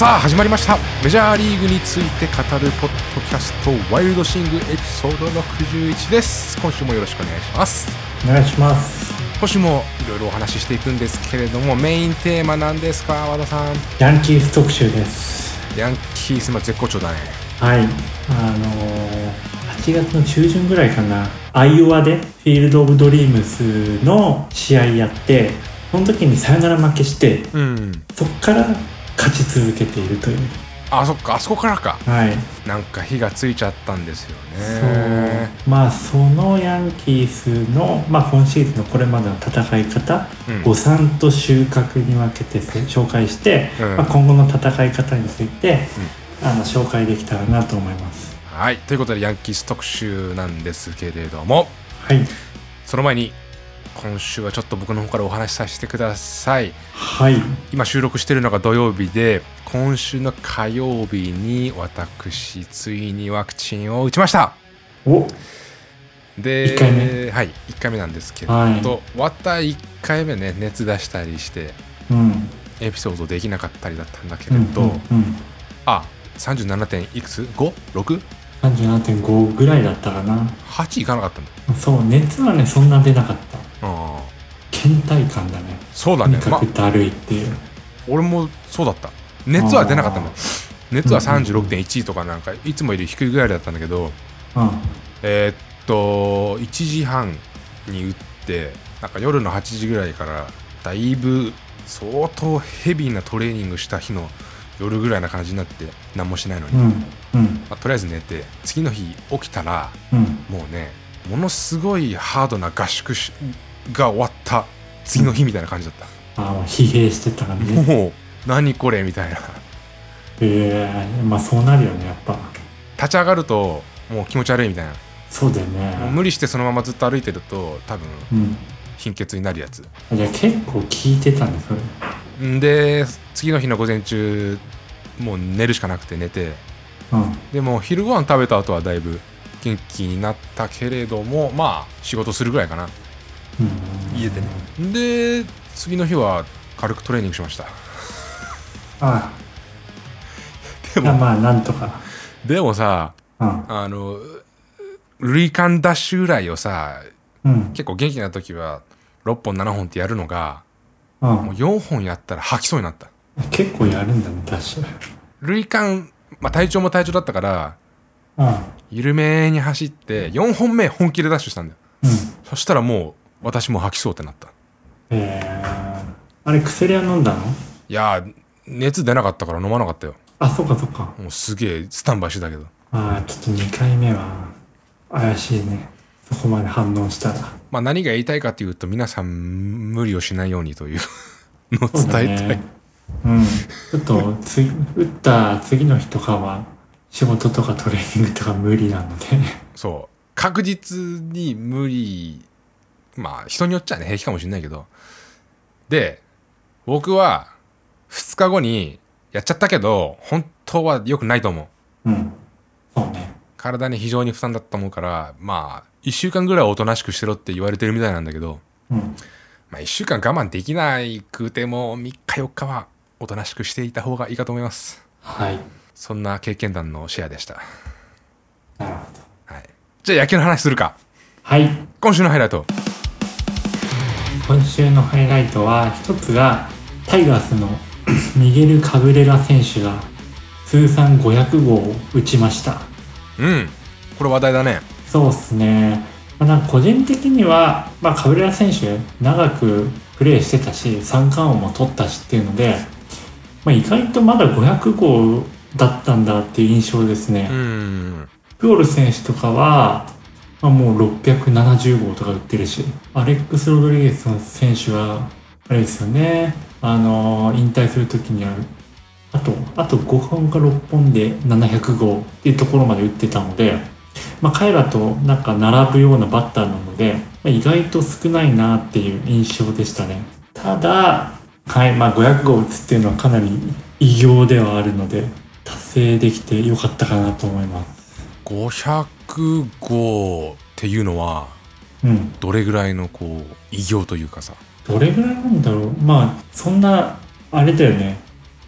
さあ始まりました。メジャーリーグについて語るポッドキャストワイルドシングエピソード61です。今週もよろしくお願いします。お願いします。今週もいろいろお話ししていくんですけれどもメインテーマなんですか和田さん？ヤンキース特集です。ヤンキースま絶好調だね。はい。あのー、8月の中旬ぐらいかな。アイオワでフィールド・オブ・ドリームスの試合やってその時にサヨナラ負けしてうん。そっから勝ち続けているという。あそっか。あそこからか。はい。なんか火がついちゃったんですよそう。ねまあそのヤンキースの、まあ、今シーズンのこれまでの戦い方、うん。誤算と収穫に分けて紹介して、うん。まあ、今後の戦い方について、あの紹介できたらなと思います。はい。ということでヤンキース特集なんですけれども。はい。その前に今週はちょっと僕の方からお話しさせてください。はい。今収録してるのが土曜日で今週の火曜日に私ついにワクチンを打ちました。お。で一回目。はい1回目なんですけど、はい。また1回目ね熱出したりしてうん。エピソードできなかったりだったんだけうんれど、うん。うんあ37点いくつ ?5?6? 37.5ぐらいだったかな。8いかなかったんだそう熱はねそんな出なかった倦怠感だねそうだとにかねまくだるいって。いう、俺もそうだった。熱は出なかったん。だあ。熱はうんうんうん。36.1とかなんかいつもより低いぐらいだったんだけどうん。えーっと1時半に打ってなんか夜の8時ぐらいからだいぶ相当ヘビーなトレーニングした日の夜ぐらいな感じになって何もしないのに、まうんうん。あ、とりあえず寝て次の日起きたらうん。もうねものすごいハードな合宿しが終わった次の日みたいな感じだった、ああ疲弊してた感じ。もう何これみたいな。ええまあそうなるよねやっぱ。立ち上がるともう気持ち悪いみたいな。そうだよね。無理してそのままずっと歩いてると多分うん。貧血になるやつ。じゃあ結構効いてたんですそで次の日の午前中もう寝るしかなくて寝て。うん。でも昼ご飯食べた後はだいぶ元気になったけれどもまあ仕事するぐらいかな。うん家でね。で次の日は軽くトレーニングしました。あでもあまあなんとか。でもさうん。あの塁間ダッシュぐらいをさうん。結構元気な時は6本7本ってやるのがうもうん4本やったら吐きそうになった。結構やるんだねダッシュ。塁間、まあ、体調も体調だったからうん。緩めに走って4本目本気でダッシュしたんだよ。うん。そしたらもう私も吐きそうってなった。ええあれ薬は飲んだの？いやー熱出なかったから飲まなかったよ。あそっかそっか。もうすげえスタンバイしてたけど。ああちょっと2回目は怪しいね。そこまで反応したら。まあ何が言いたいかっていうと皆さん無理をしないようにという。のを伝えたい、ね。うん。ちょっとつ打った次の日とかは仕事とかトレーニングとか無理なので。そう。確実に無理まあ人によっちゃね平気かもしれないけど。で僕は2日後にやっちゃったけど本当は良くないと思う。うん。そうね。体に非常に負担だったと思うからまあ1週間ぐらいはおとなしくしてろって言われてるみたいなんだけど、うん。まあ、1週間我慢できないくても3日4日はおとなしくしていた方がいいかと思います。はい。そんな経験談のシェアでした、なるほど。はい、じゃあ野球の話するか。はい。今週のハイライト今週のハイライトは一つがタイガースの ミゲル・カブレラ選手が通算500号を打ちました。うん。これ話題だね。そうっすね、まあ、なんか個人的には、まあ、カブレラ選手長くプレーしてたし三冠王も取ったしっていうので、まあ、意外とまだ500号だったんだっていう印象ですね、うん。プオル選手とかは、まあ、もう670号とか打ってるしアレックス・ロドリゲスの選手はあれですよね。あのー引退する時にはあとあと5本か6本で700号っていうところまで打ってたので、まあ、彼らとなんか並ぶようなバッターなので、まあ、意外と少ないなっていう印象でしたね。ただはいまあ500号打つっていうのはかなり偉業ではあるので達成できてよかったかなと思います。500号っていうのはうん。どれぐらいのこう偉業というかさ。どれぐらいなんだろう。まあそんなあれだよね。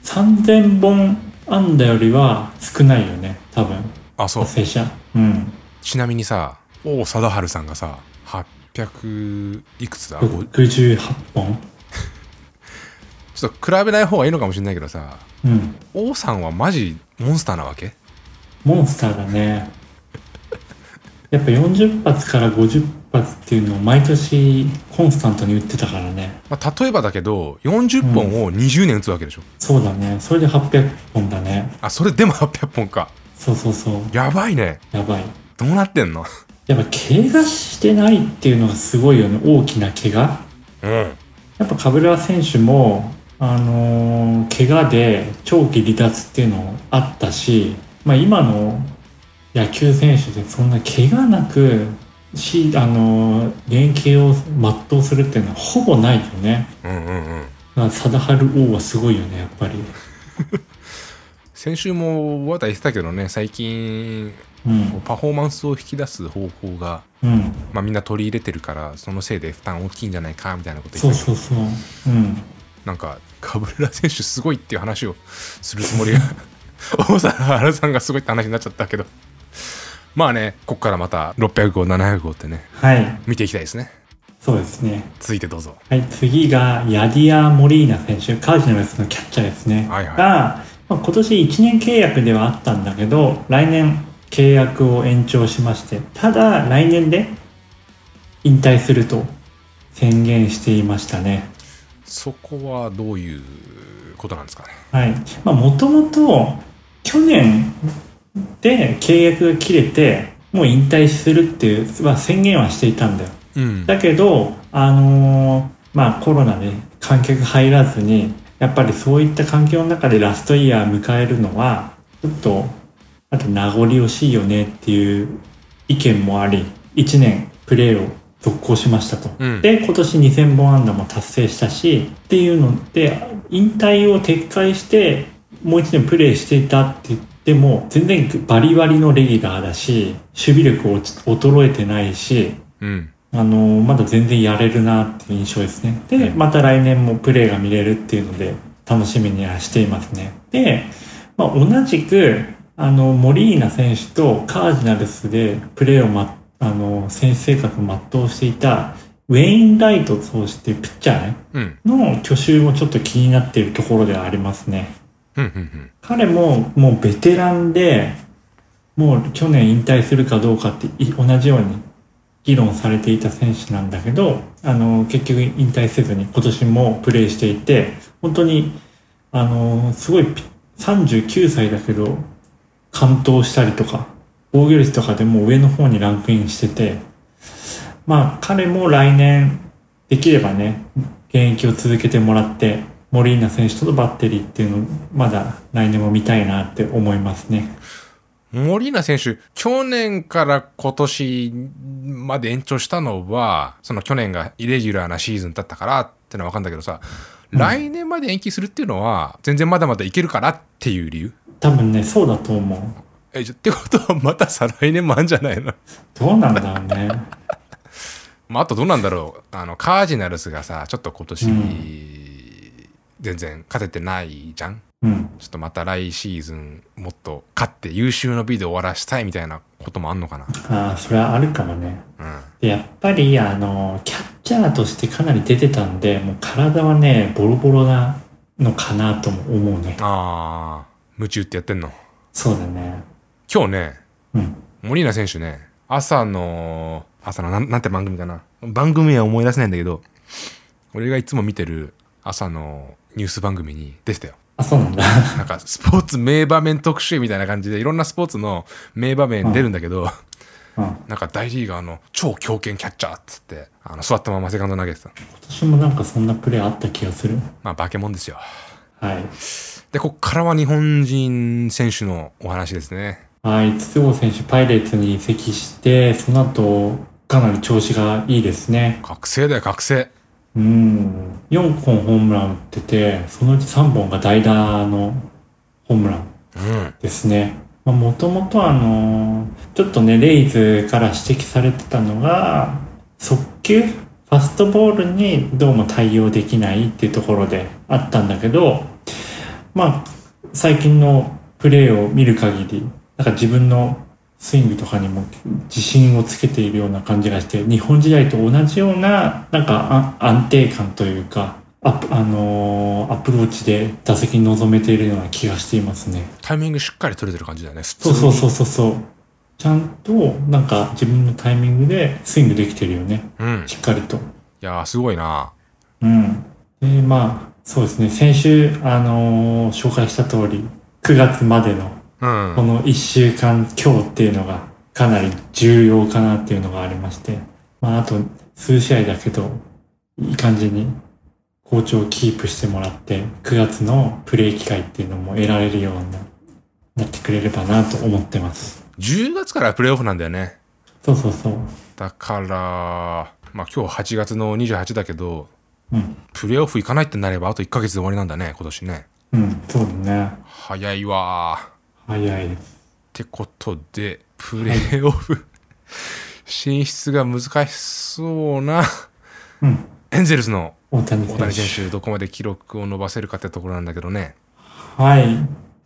3000本安打よりは少ないよね。多分。あそう。達成者うん。ちなみにさ王貞治さんがさ800いくつだ？ご68本。ちょっと比べない方がいいのかもしれないけどさうん。王さんはマジモンスターなわけ？モンスターだねやっぱ40発から50発っていうのを毎年コンスタントに打ってたからね。まあ、例えばだけど40本を20年打つわけでしょ、そうだね。それで800本だね。あそれでも800本か。そうそうそう。やばいね。やばい。どうなってんの？やっぱ怪我してないっていうのがすごいよね。大きな怪我。うん。やっぱカブレラ選手もあのー怪我で長期離脱っていうのあったし、まあ、今の野球選手でそんな怪我なくし、あのー現役を全うするっていうのはほぼないよね。うんうんうん。だから貞治王はすごいよねやっぱり。先週も和田言ってたけどね最近うん。パフォーマンスを引き出す方法が、うん。まあ、みんな取り入れてるからそのせいで負担大きいんじゃないかみたいなことそ言ってうそうそう。うん。なんかカブレラ選手すごいっていう話をするつもりが 大沢さんがすごいって話になっちゃったけどまあねここからまた600号700号ってねはい見ていきたいですねそうですね続いてどうぞはい、次がヤディア・モリーナ選手、カージナルスのキャッチャーですね。はいはいが、まあ、今年1年契約ではあったんだけど、来年契約を延長しまして、ただ来年で引退すると宣言していましたね。そこはどういうことなんですかねはい。まあ、もともと去年で契約が切れて、もう引退するっていう、まあ、宣言はしていたんだよ。うんだけど、あのーまあコロナで観客入らずに、やっぱりそういった環境の中でラストイヤー迎えるのは、ちょっと、あと名残惜しいよねっていう意見もあり、1年プレーを続行しましたと。うんで、今年2000本安打も達成したし、っていうので、引退を撤回して、もう1年プレーしていたって言っても、全然バリバリのレギュラーだし、守備力落ち衰えてないし、うんあのまだ全然やれるなっていう印象ですね。で、うんまた来年もプレーが見れるっていうので、楽しみにはしていますね。で、まあ、同じく、あの、モリーナ選手とカージナルスでプレーをま、あの、選手生活を全うしていた、ウェインライト投手っていうピッチャーね、うんの去就もちょっと気になっているところではありますね。彼ももうベテランで、もう去年引退するかどうかって同じように議論されていた選手なんだけど、あの、結局引退せずに今年もプレーしていて、本当に、あの、すごい39歳だけど、完投したりとか、防御率とかでも上の方にランクインしてて、まあ彼も来年できればね、現役を続けてもらって、モリーナ選手とのバッテリーっていうのをまだ来年も見たいなって思いますね。モリーナ選手、去年から今年まで延長したのは、その去年がイレギュラーなシーズンだったからってのは分かんだけどさ、来年まで延期するっていうのは、全然まだまだいけるからっていう理由？多分ね、そうだと思う。え、じゃってことはまた再来年もあるんじゃないの？どうなんだろうね。まあ、あとどうなんだろう。あの、カージナルスがさ、ちょっと今年、うん全然勝ててないじゃんうん。ちょっとまた来シーズンもっと勝って優秀の美で終わらしたいみたいなこともあんのかな。ああ、それはあるかもね。うん。でやっぱり、あの、キャッチャーとしてかなり出てたんで、もう体はね、ボロボロなのかなとも思うね。ああ、夢中ってやってんの？そうだね。今日ね、うん。モリーナ選手ね、朝の、朝のなん、なんて番組かな。番組は思い出せないんだけど、俺がいつも見てる朝のニュース番組に出てたよ。あ、そうなんだ。なんかスポーツ名場面特集みたいな感じでいろんなスポーツの名場面出るんだけど、うん。今なんか大リーガーの超強肩キャッチャーっつって、あの座ったままセカンド投げてた。年もなんかそんなプレーあった気がする。まあ化け物ですよ。はい。で、こっからは日本人選手のお話ですね。はい。筒香選手、パイレーツに移籍して、その後、かなり調子がいいですね。覚醒だよ、覚醒。うん。4本ホームラン打ってて、そのうち3本が代打のホームラン。ですね。まあ、もともとあのちょっとね、レイズから指摘されてたのが、速球ファストボールにどうも対応できないっていうところであったんだけど、まあ、最近のプレーを見る限り、なんか自分のスイングとかにも自信をつけているような感じがして、日本時代と同じような、なんかあ安定感というか、アプ,、あのーアプローチで打席に臨めているような気がしていますね。タイミングしっかり取れてる感じだよね。そうそうそうそうそう。ちゃんと、なんか自分のタイミングでスイングできてるよね。う。うん。いしっかりと。やー、すごいな。うん。で、まあ、そうですね。先週、あのー紹介した通り、9月までのうん。この1週間今日っていうのがかなり重要かなっていうのがありまして、まあ、あと数試合だけど、いい感じに好調をキープしてもらって、9月のプレー機会っていうのも得られるようになってくれればなと思ってます。10月からプレイオフなんだよね。そうそうそう。だから、まあ今日8月の28だけど、うん。プレイオフ行かないってなればあと1ヶ月で終わりなんだね、今年ね。うん、そうだね。早いわ早いです。てことで、プレイオフ進出が難しそうなうん。エンゼルスの大谷選手。大谷選手、どこまで記録を伸ばせるかってところなんだけどね。はい。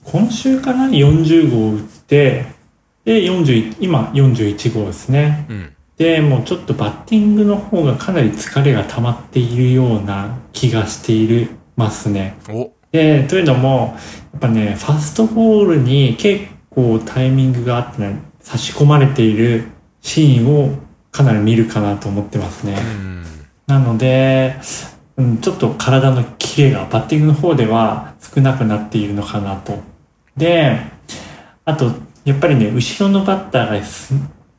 今週かな ?40 号打って、で、41、今41号ですね。うん。で、もうちょっとバッティングの方がかなり疲れが溜まっているような気がしているますね。おで、というのも、やっぱね、ファストボールに結構タイミングがあってね、差し込まれているシーンをかなり見るかなと思ってますね。うん。なので、うん、ちょっと体のキレがバッティングの方では少なくなっているのかなと。で、あと、やっぱりね、後ろのバッターがす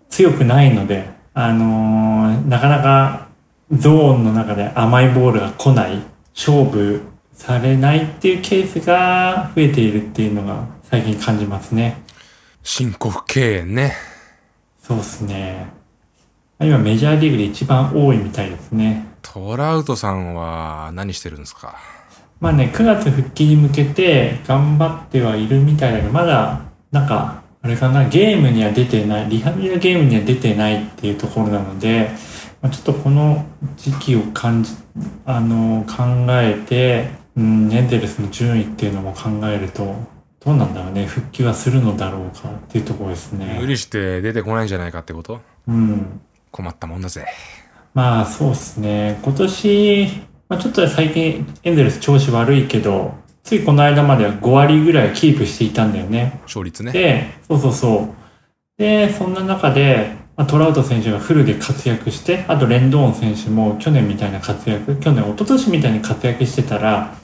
強くないので、あのーなかなかゾーンの中で甘いボールが来ない、勝負されないっていうケースが増えているっていうのが最近感じますね。申告敬遠ね。そうですね。今メジャーリーグで一番多いみたいですね。トラウトさんは何してるんですか？まあね、9月復帰に向けて頑張ってはいるみたいだけど、まだ、なんか、あれかな、ゲームには出てない、リハビリのゲームには出てないっていうところなので、まあ、ちょっとこの時期を感じ、あの、考えて、うん、エンゼルスの順位っていうのも考えると、どうなんだろうね、復帰はするのだろうかっていうところです無ね。理して出てこないんじゃないかってこと？うん。困ったもんだぜ。まあそうですね。今年、まあ、ちょっと最近エンゼルス調子悪いけど、ついこの間までは5割ぐらいキープしていたんだよね。勝率ね。で、そうそうそう。で、そんな中で、まあ、トラウト選手がフルで活躍して、あとレンドーン選手も去年みたいな活躍、去年、一昨年みたいに活躍してたら、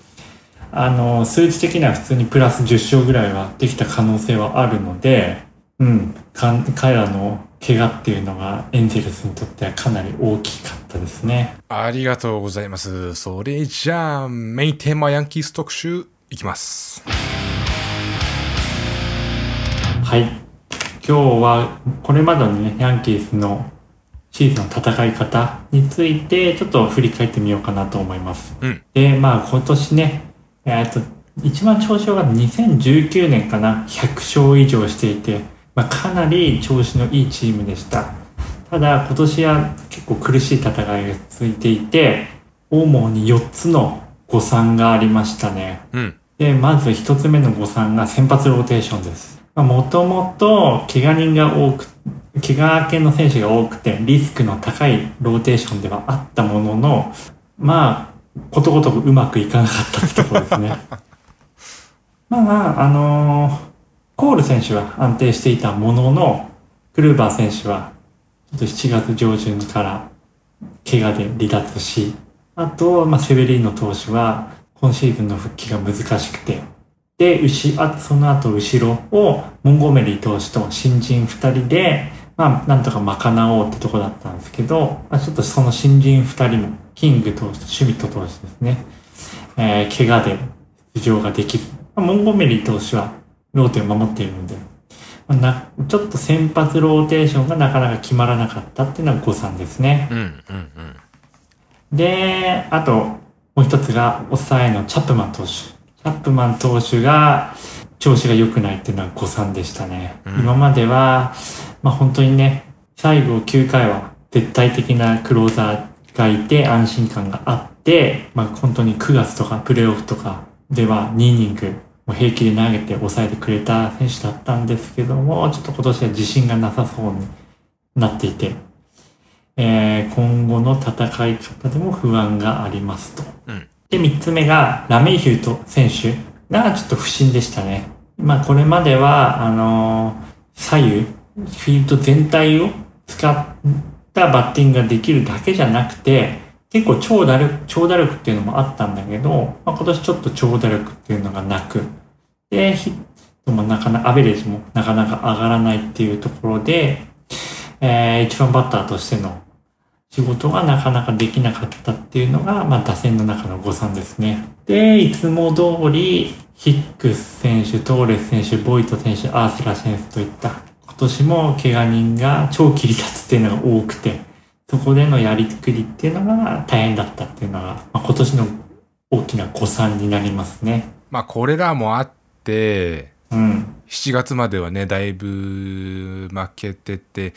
あの、数値的には普通にプラス10勝ぐらいはできた可能性はあるので、うん、かん彼らの怪我っていうのがエンゼルスにとってはかなり大きかったですね。ありがとうございます。それじゃあ、メインテーマヤンキース特集いきます。はい。今日はこれまでのね、ヤンキースのシーズンの戦い方についてちょっと振り返ってみようかなと思います。うん。で、まあ今年ね、えっと、一番調子が2019年かな、100勝以上していて、まあかなり調子のいいチームでした。ただ今年は結構苦しい戦いが続いていて、主に4つの誤算がありましたね。うん。で、まず一つ目の誤算が先発ローテーションです。もともと怪我人が多く、怪我系の選手が多くてリスクの高いローテーションではあったものの、まあ、ことごとくうまくいかなかったってところですね。まあ、あのーコール選手は安定していたものの、クルーバー選手は、ちょっと7月上旬から怪我で離脱し、あと、まあ、セベリーノ投手は、今シーズンの復帰が難しくて、で、後あその後後ろを、モンゴメリー投手と新人2人で、まあ、なんとか賄おうってとこだったんですけど、まあ、ちょっとその新人2人も、キング投手とシュミット投手ですね、えー怪我で出場ができず、まあモンゴメリー投手はローテを守っているので、まあなちょっと先発ローテーションがなかなか決まらなかったっていうのが誤算ですね。うん。うん。うん。で、あと、もう一つが、抑えのチャップマン投手。チャップマン投手が、調子が良くないっていうのは誤算でしたね。うん今までは、まあ本当にね、最後9回は絶対的なクローザーがいて安心感があって、まあ本当に9月とかプレイオフとかでは2イニング平気で投げて抑えてくれた選手だったんですけども、ちょっと今年は自信がなさそうになっていて、えー、今後の戦い方でも不安がありますと。うんで、三つ目が、ラメイヒュート選手がちょっと不審でしたね。まあ、これまでは、あのー左右、フィールド全体を使ったバッティングができるだけじゃなくて、結構長打力、長打力っていうのもあったんだけど、まあ、今年ちょっと長打力っていうのがなく、で、ヒットもなかなか、アベレージもなかなか上がらないっていうところで、えー、一番バッターとしての仕事がなかなかできなかったっていうのが、まあ、打線の中の誤算ですね。で、いつも通り、ヒックス選手、トーレス選手、ボイト選手、アースラ選手といった、今年も怪我人が超切り立つっていうのが多くて、そこでのやりくりっていうのが大変だったっていうのが、まあ、今年の大きな誤算になりますね。まあこれらもあってうん。7月まではねだいぶ負けてて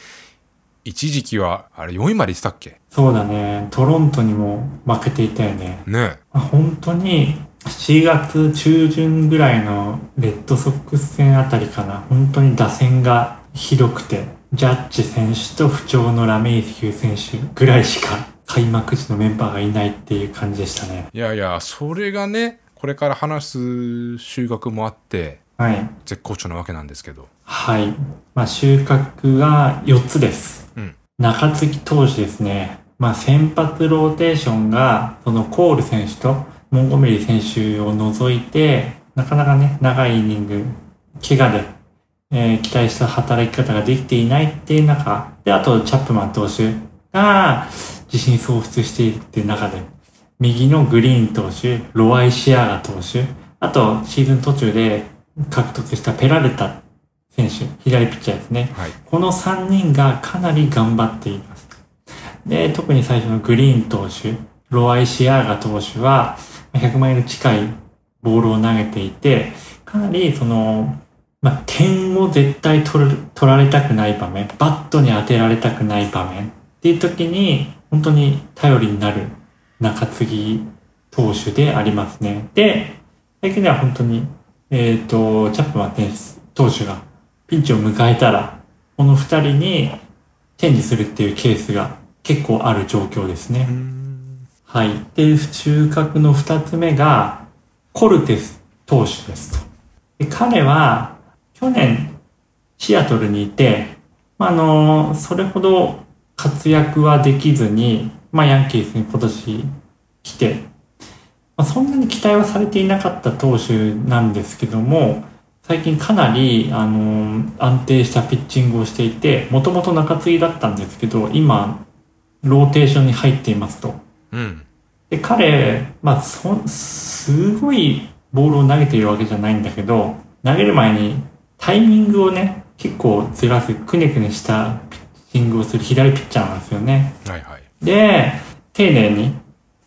一時期はあれ4位まで行ってたっけ？そうだね。トロントにも負けていたよね。ねまあ本当に7月中旬ぐらいのレッドソックス戦あたりかな。本当に打線がひどくて、ジャッジ選手と不調のラメイヒュー選手ぐらいしか開幕時のメンバーがいないっていう感じでしたね。いやいやそれがねこれから話す収穫もあってはい。絶好調なわけなんですけどはい。まあ収穫が4つです。うん中継ぎ投手ですね。まあ先発ローテーションが、そのコール選手とモンゴメリ選手を除いて、なかなかね、長いイニング、怪我で、えー期待した働き方ができていないっていう中、で、あとチャップマン投手が自信喪失しているっていう中で、右のグリーン投手、ロワイシアガ投手、あとシーズン途中で獲得したペラルタ選手、左ピッチャーですね。はいこの3人がかなり頑張っています。で、特に最初のグリーン投手、ロアイシアーガ投手は、100マイル近いボールを投げていて、かなりその、まあ、点を絶対取る取られたくない場面、バットに当てられたくない場面っていう時に、本当に頼りになる中継ぎ投手でありますね。で、最近では本当に、えっ、と、チャップマン選手投手がピンチを迎えたら、この二人にチェンジするっていうケースが結構ある状況ですね。はい。で、収穫の二つ目が、コルテス投手ですと。で彼は、去年、シアトルにいて、まあ、あの、それほど活躍はできずに、まあ、ヤンキースに今年来て、まあ、そんなに期待はされていなかった投手なんですけども、最近かなり、あの安定したピッチングをしていて、もともと中継ぎだったんですけど、今、ローテーションに入っていますと。うんで、彼、まあ、そ、すごいボールを投げているわけじゃないんだけど、投げる前にタイミングをね、結構ずらす、くねくねしたピッチングをする左ピッチャーなんですよね。はいはいで、丁寧に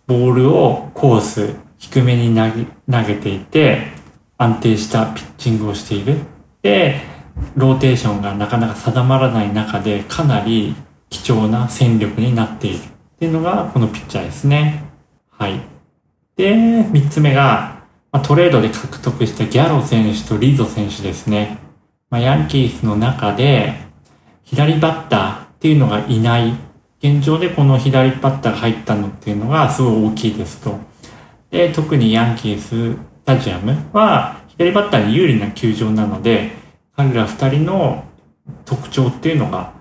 ボールをコース低めに投げ投げていて、安定したピッチングをしている。で、ローテーションがなかなか定まらない中でかなり貴重な戦力になっているっていうのがこのピッチャーですね。はい。で、三つ目が、まあ、トレードで獲得したギャロ選手とリゾ選手ですね。まあ、ヤンキースの中で左バッターっていうのがいない現状でこの左バッターが入ったのっていうのがすごい大きいですと。で、特にヤンキーススタジアムは左バッターに有利な球場なので、彼ら二人の特徴っていうのが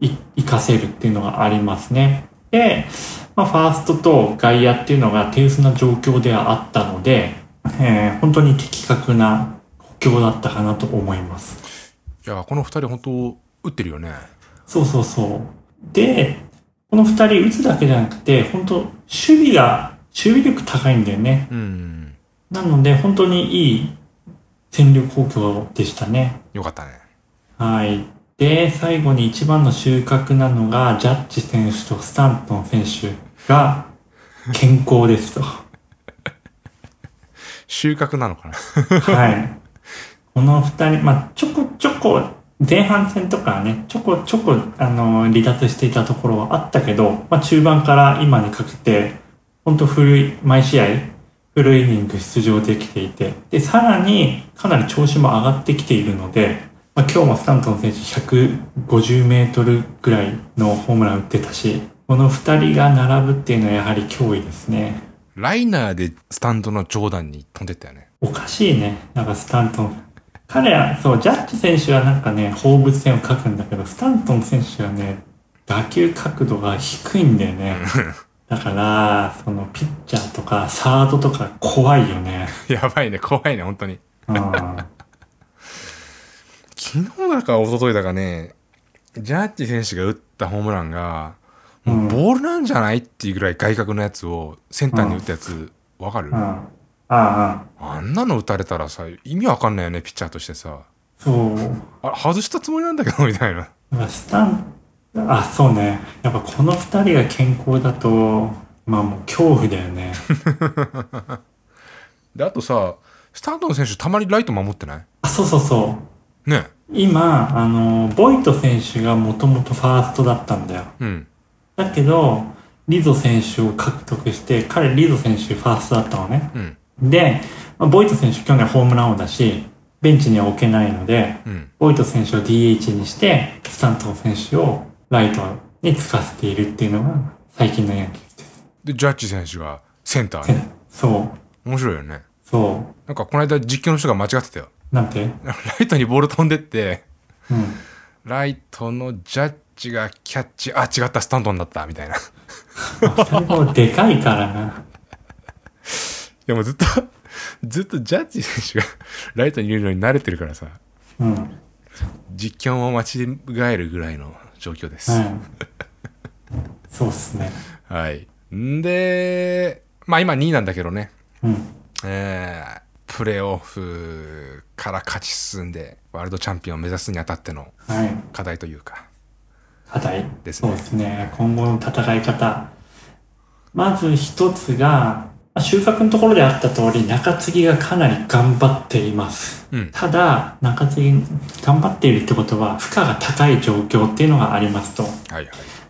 い活かせるっていうのがありますね。で、まあ、ファーストと外野っていうのが手薄な状況ではあったので、えー本当に的確な補強だったかなと思います。いやこの2人本当打ってるよねそうそうそう。で、この二人打つだけじゃなくて、本当守備が、守備力高いんだよね。うんなので、本当にいい戦力補強でしたね。よかったねはい。で、最後に一番の収穫なのが、ジャッジ選手とスタントン選手が健康ですと。収穫なのかな？はい。この二人、まあ、ちょこちょこ、前半戦とかね、ちょこちょこ、あの、離脱していたところはあったけど、まあ、中盤から今にかけて、ほんと古い、毎試合、フルイニング出場できていて、で、さらにかなり調子も上がってきているので、まあ、今日もスタントン選手150メートルぐらいのホームラン打ってたし、この二人が並ぶっていうのはやはり脅威ですね。ライナーでスタンドの上段に飛んでったよね。おかしいね。なんかスタントン。彼は、そう、ジャッジ選手はなんかね、放物線を描くんだけど、スタントン選手はね、打球角度が低いんだよね。だから、そのピッチャーとかサードとか怖いよね。やばいね、怖いね、本当に。うん。昨日だか一昨日だかね、ジャッジ選手が打ったホームランが、もうボールなんじゃないっていうぐらい外角のやつをセンターに打ったやつ、わかる、うん。ああ、あんなの打たれたらさ、意味わかんないよね、ピッチャーとしてさ。そう。あ外したつもりなんだけど、みたいな。まあスタン、あ、そうね。やっぱこの二人が健康だと、まあもう恐怖だよね。で、あとさ、スタントン選手たまにライト守ってない？あ、そうそうそう。ね今、あの、ボイト選手がもともとファーストだったんだよ。うん。だけど、リゾ選手を獲得して、彼リゾ選手ファーストだったのね。うん。で、まあ、ボイト選手去年ホームラン王だし、ベンチには置けないので、うん。ボイト選手を DH にして、スタントン選手をライトにつかせているっていうのが最近のヤンキースです。で、ジャッジ選手がセンターに？そう、面白いよね。そなんかこの間実況の人が間違ってたよ。う。なんて？ライトにボール飛んでって、うん。ライトのジャッジがキャッチ、あ、違った、スタントンだった、みたいな。もでかいからな。やもうずっと、ずっとジャッジ選手が ライトにいるのに慣れてるからさ、うん。実況も間違えるぐらいの状況です。はい。そうっすね。はい。んで、まあ今2位なんだけどね、うん。えー、プレーオフから勝ち進んで、ワールドチャンピオンを目指すにあたってのはい。課題というか、課題ですねそうですね。今後の戦い方。まず一つが、まあ収穫のところであった通り、中継ぎがかなり頑張っています。うん。ただ、中継ぎ頑張っているってことは、負荷が高い状況っていうのがありますと。はいはい。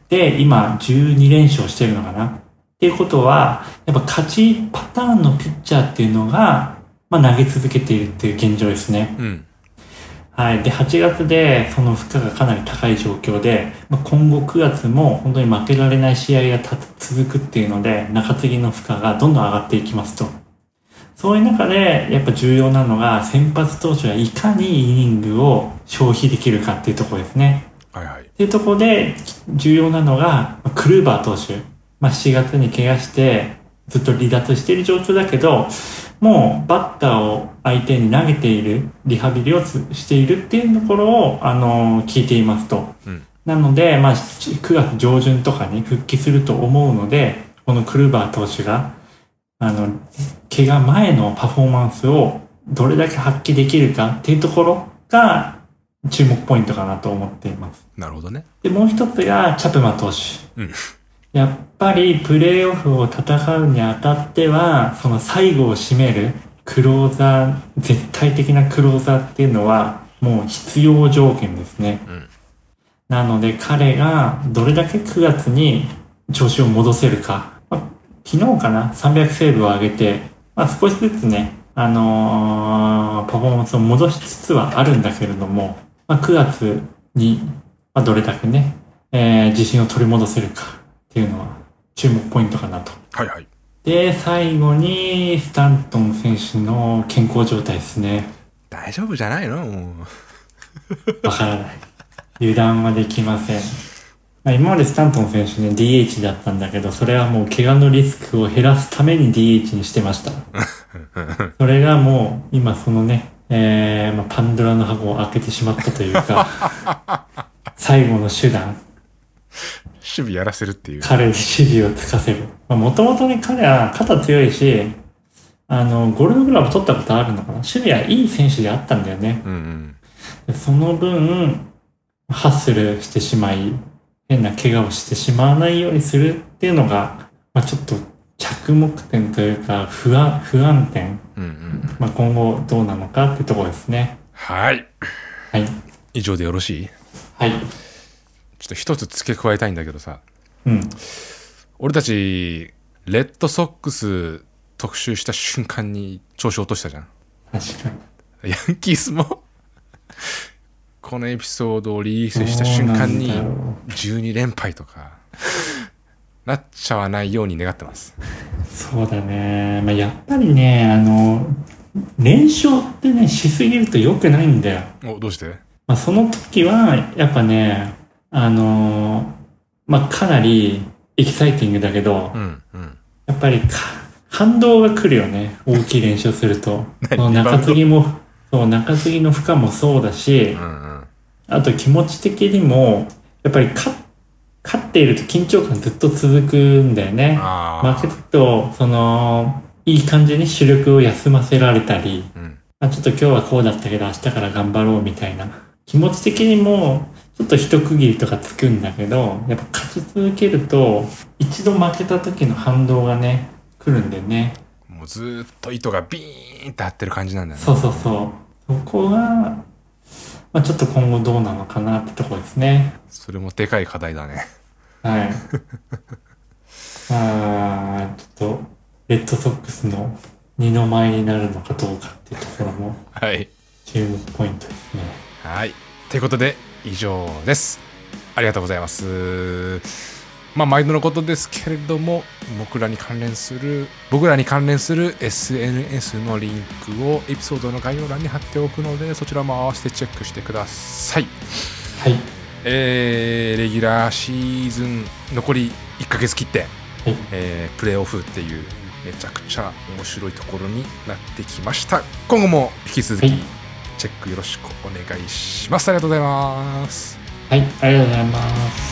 で、今、12連勝してるのかなっていうことは、やっぱ勝ちパターンのピッチャーっていうのが、まあ投げ続けているっていう現状ですね。うん。はい。で、8月でその負荷がかなり高い状況で、まあ、今後9月も本当に負けられない試合がた続くっていうので、中継ぎの負荷がどんどん上がっていきますと。そういう中で、やっぱ重要なのが、先発投手がいかにイニングを消費できるかっていうところですね。はいはい。っていうところで重要なのが、まあクルーバー投手。まあ、7月に怪我して、ずっと離脱している状況だけど、もうバッターを相手に投げている、リハビリをつしているっていうところを、あの聞いていますと。うんなので、まあ、9月上旬とかに復帰すると思うので、このクルーバー投手が、あの、怪我前のパフォーマンスをどれだけ発揮できるかっていうところが注目ポイントかなと思っています。なるほどね。で、もう一つが、チャップマン投手。うんやっぱり、プレーオフを戦うにあたっては、その最後を締める、クローザー、絶対的なクローザーっていうのは、もう必要条件ですね。うんなので、彼がどれだけ9月に調子を戻せるか。まあ昨日かな ?300 セーブを上げて、まあ、少しずつね、あのーパフォーマンスを戻しつつはあるんだけれども、まあ、9月に、まあ、どれだけね、えー自信を取り戻せるかっていうのは注目ポイントかなと。はいはい。で、最後に、スタントン選手の健康状態ですね。大丈夫じゃないの？もう。わからない。油断はできません。まあ、今までスタントン選手ね、DH だったんだけど、それはもう怪我のリスクを減らすために DH にしてました。それがもう、今そのね、えーまあ、パンドラの箱を開けてしまったというか、最後の手段、守備やらせるっていう。彼に指示をつかせる。まあ、もともとね、彼は肩強いし、あの、ゴールドグラブ取ったことあるのかな？守備はいい選手であったんだよね。うんうん。その分、ハッスルしてしまい、変な怪我をしてしまわないようにするっていうのが、まあ、ちょっと着目点というか不安、不安点、うんうん。まあ、今後どうなのかってところですね。はい。はい。以上でよろしい？はい。ちょっと一つ付け加えたいんだけどさ。うん。俺たち、レッドソックス特集した瞬間に調子落としたじゃん確かに。ヤンキースもこのエピソードをリリースした瞬間にそうなんだよ12連敗とかなっちゃわないように願ってますそうだね。まあ、やっぱりね、あの、連勝ってね、しすぎると良くないんだよ。おどうして？まあ、その時は、やっぱね、あのまあ、かなりエキサイティングだけど、うんうんやっぱりか反動が来るよね。大きい連勝すると。何その中継ぎも、そう、中継ぎの負荷もそうだしう、んうんあと気持ち的にも、やっぱり勝勝っていると緊張感ずっと続くんだよね。あ負けると、その、いい感じに主力を休ませられたり、あうんあちょっと今日はこうだったけど明日から頑張ろうみたいな。気持ち的にも、ちょっと一区切りとかつくんだけど、やっぱ勝ち続けると、一度負けた時の反動がね、来るんだよね。もうずーっと糸がビーンって張ってる感じなんだよねそうそうそう。そこが、まあちょっと今後どうなのかなってとこですね。それもでかい課題だねはい。まあちょっと、レッドソックスの二の舞になるのかどうかっていうところもはい注目ポイントですね。はいということで以上です。ありがとうございます。まあ毎度のことですけれども僕らに関連する僕らに関連する SNS のリンクをエピソードの概要欄に貼っておくのでそちらも合わせてチェックしてください。はい。えーレギュラーシーズン残り1ヶ月切って、はい。えープレーオフっていうめちゃくちゃ面白いところになってきました。今後も引き続きはいチェックよろしくお願いしますありがとうございますはい。ありがとうございます。